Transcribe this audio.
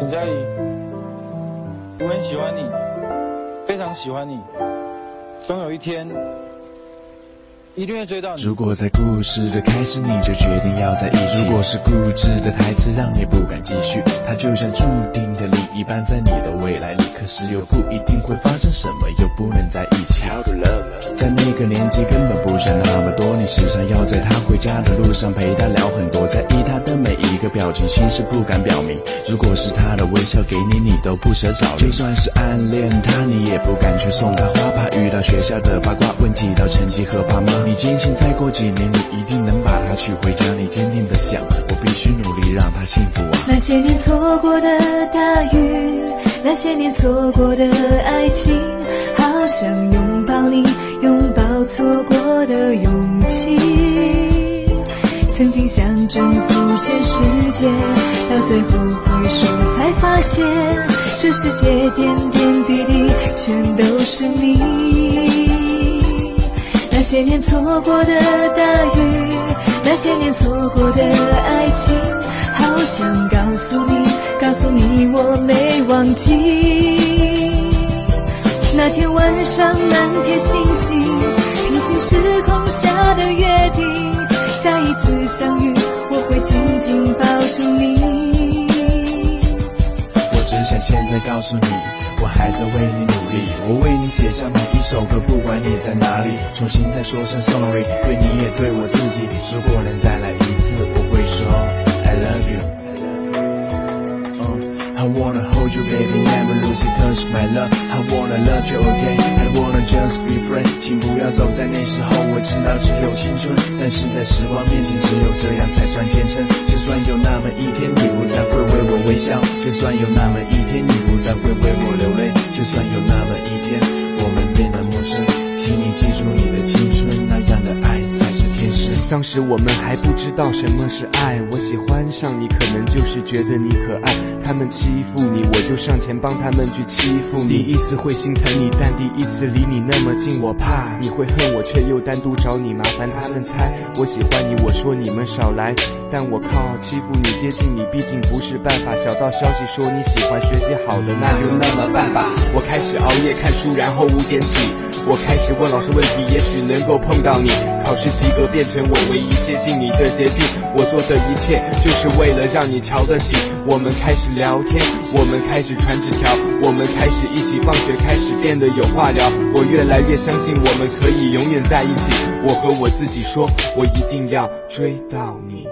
陈佳怡，我很喜欢你，非常喜欢你，总有一天。一定会追到你。如果在故事的开始你就决定要在一起，如果是固执的台词让你不敢继续，它就像注定的另一半在你的未来里，可是又不一定会发生什么，又不能在一起。在那个年纪根本不想那么多，你时常要在他回家的路上陪他聊很多，在意他的每一个表情，心事不敢表明。如果是他的微笑给你，你都不舍找就算是暗恋他，你也不敢去送他花，怕遇到学校的八卦问及到成绩和爸妈。你坚信再过几年，你一定能把她娶回家。你坚定的想，我必须努力让她幸福啊。那些年错过的大雨，那些年错过的爱情，好想拥抱你，拥抱错过的勇气。曾经想征服全世界，到最后回首才发现，这世界点点滴滴全都是你。那些年错过的大雨，那些年错过的爱情，好想告诉你，告诉你我没忘记。那天晚上满天星星，平行时空下的约定，再一次相遇，我会紧紧抱住你。我只想现在告诉你。我还在为你努力，我为你写下每一首歌，不管你在哪里，重新再说声 sorry，对你也对我自己。如果能再来一次，我会说 I love you。I wanna hold you, baby, never lose you, cause my love. I wanna love you again, I wanna just be friends. 请不要走在那时候，我知道只有青春，但是在时光面前，只有这样才算虔诚。就算有那么一天，你不再会微笑；就算有那么一天，你不再会为我流泪；就算有那么一天，当时我们还不知道什么是爱，我喜欢上你，可能就是觉得你。可爱。他们欺负你，我就上前帮他们去欺负你。第一次会心疼你，但第一次离你？那么近，我怕你？会恨我，却又单独找你？麻烦。他们猜我喜欢你，我说你？们少来。但我靠，欺负你？接近你，毕竟不是办法。小道消息说你？喜欢学习好的，那就那么办吧。我开始熬夜看书，然后五点起。我开始问老师问题，也许能够碰到你。考试及格变成我唯一接近你的捷径。我做的一切就是为了让你瞧得起。我们开始聊天，我们开始传纸条，我们开始一起放学，开始变得有话聊。我越来越相信我们可以永远在一起。我和我自己说，我一定要追到你。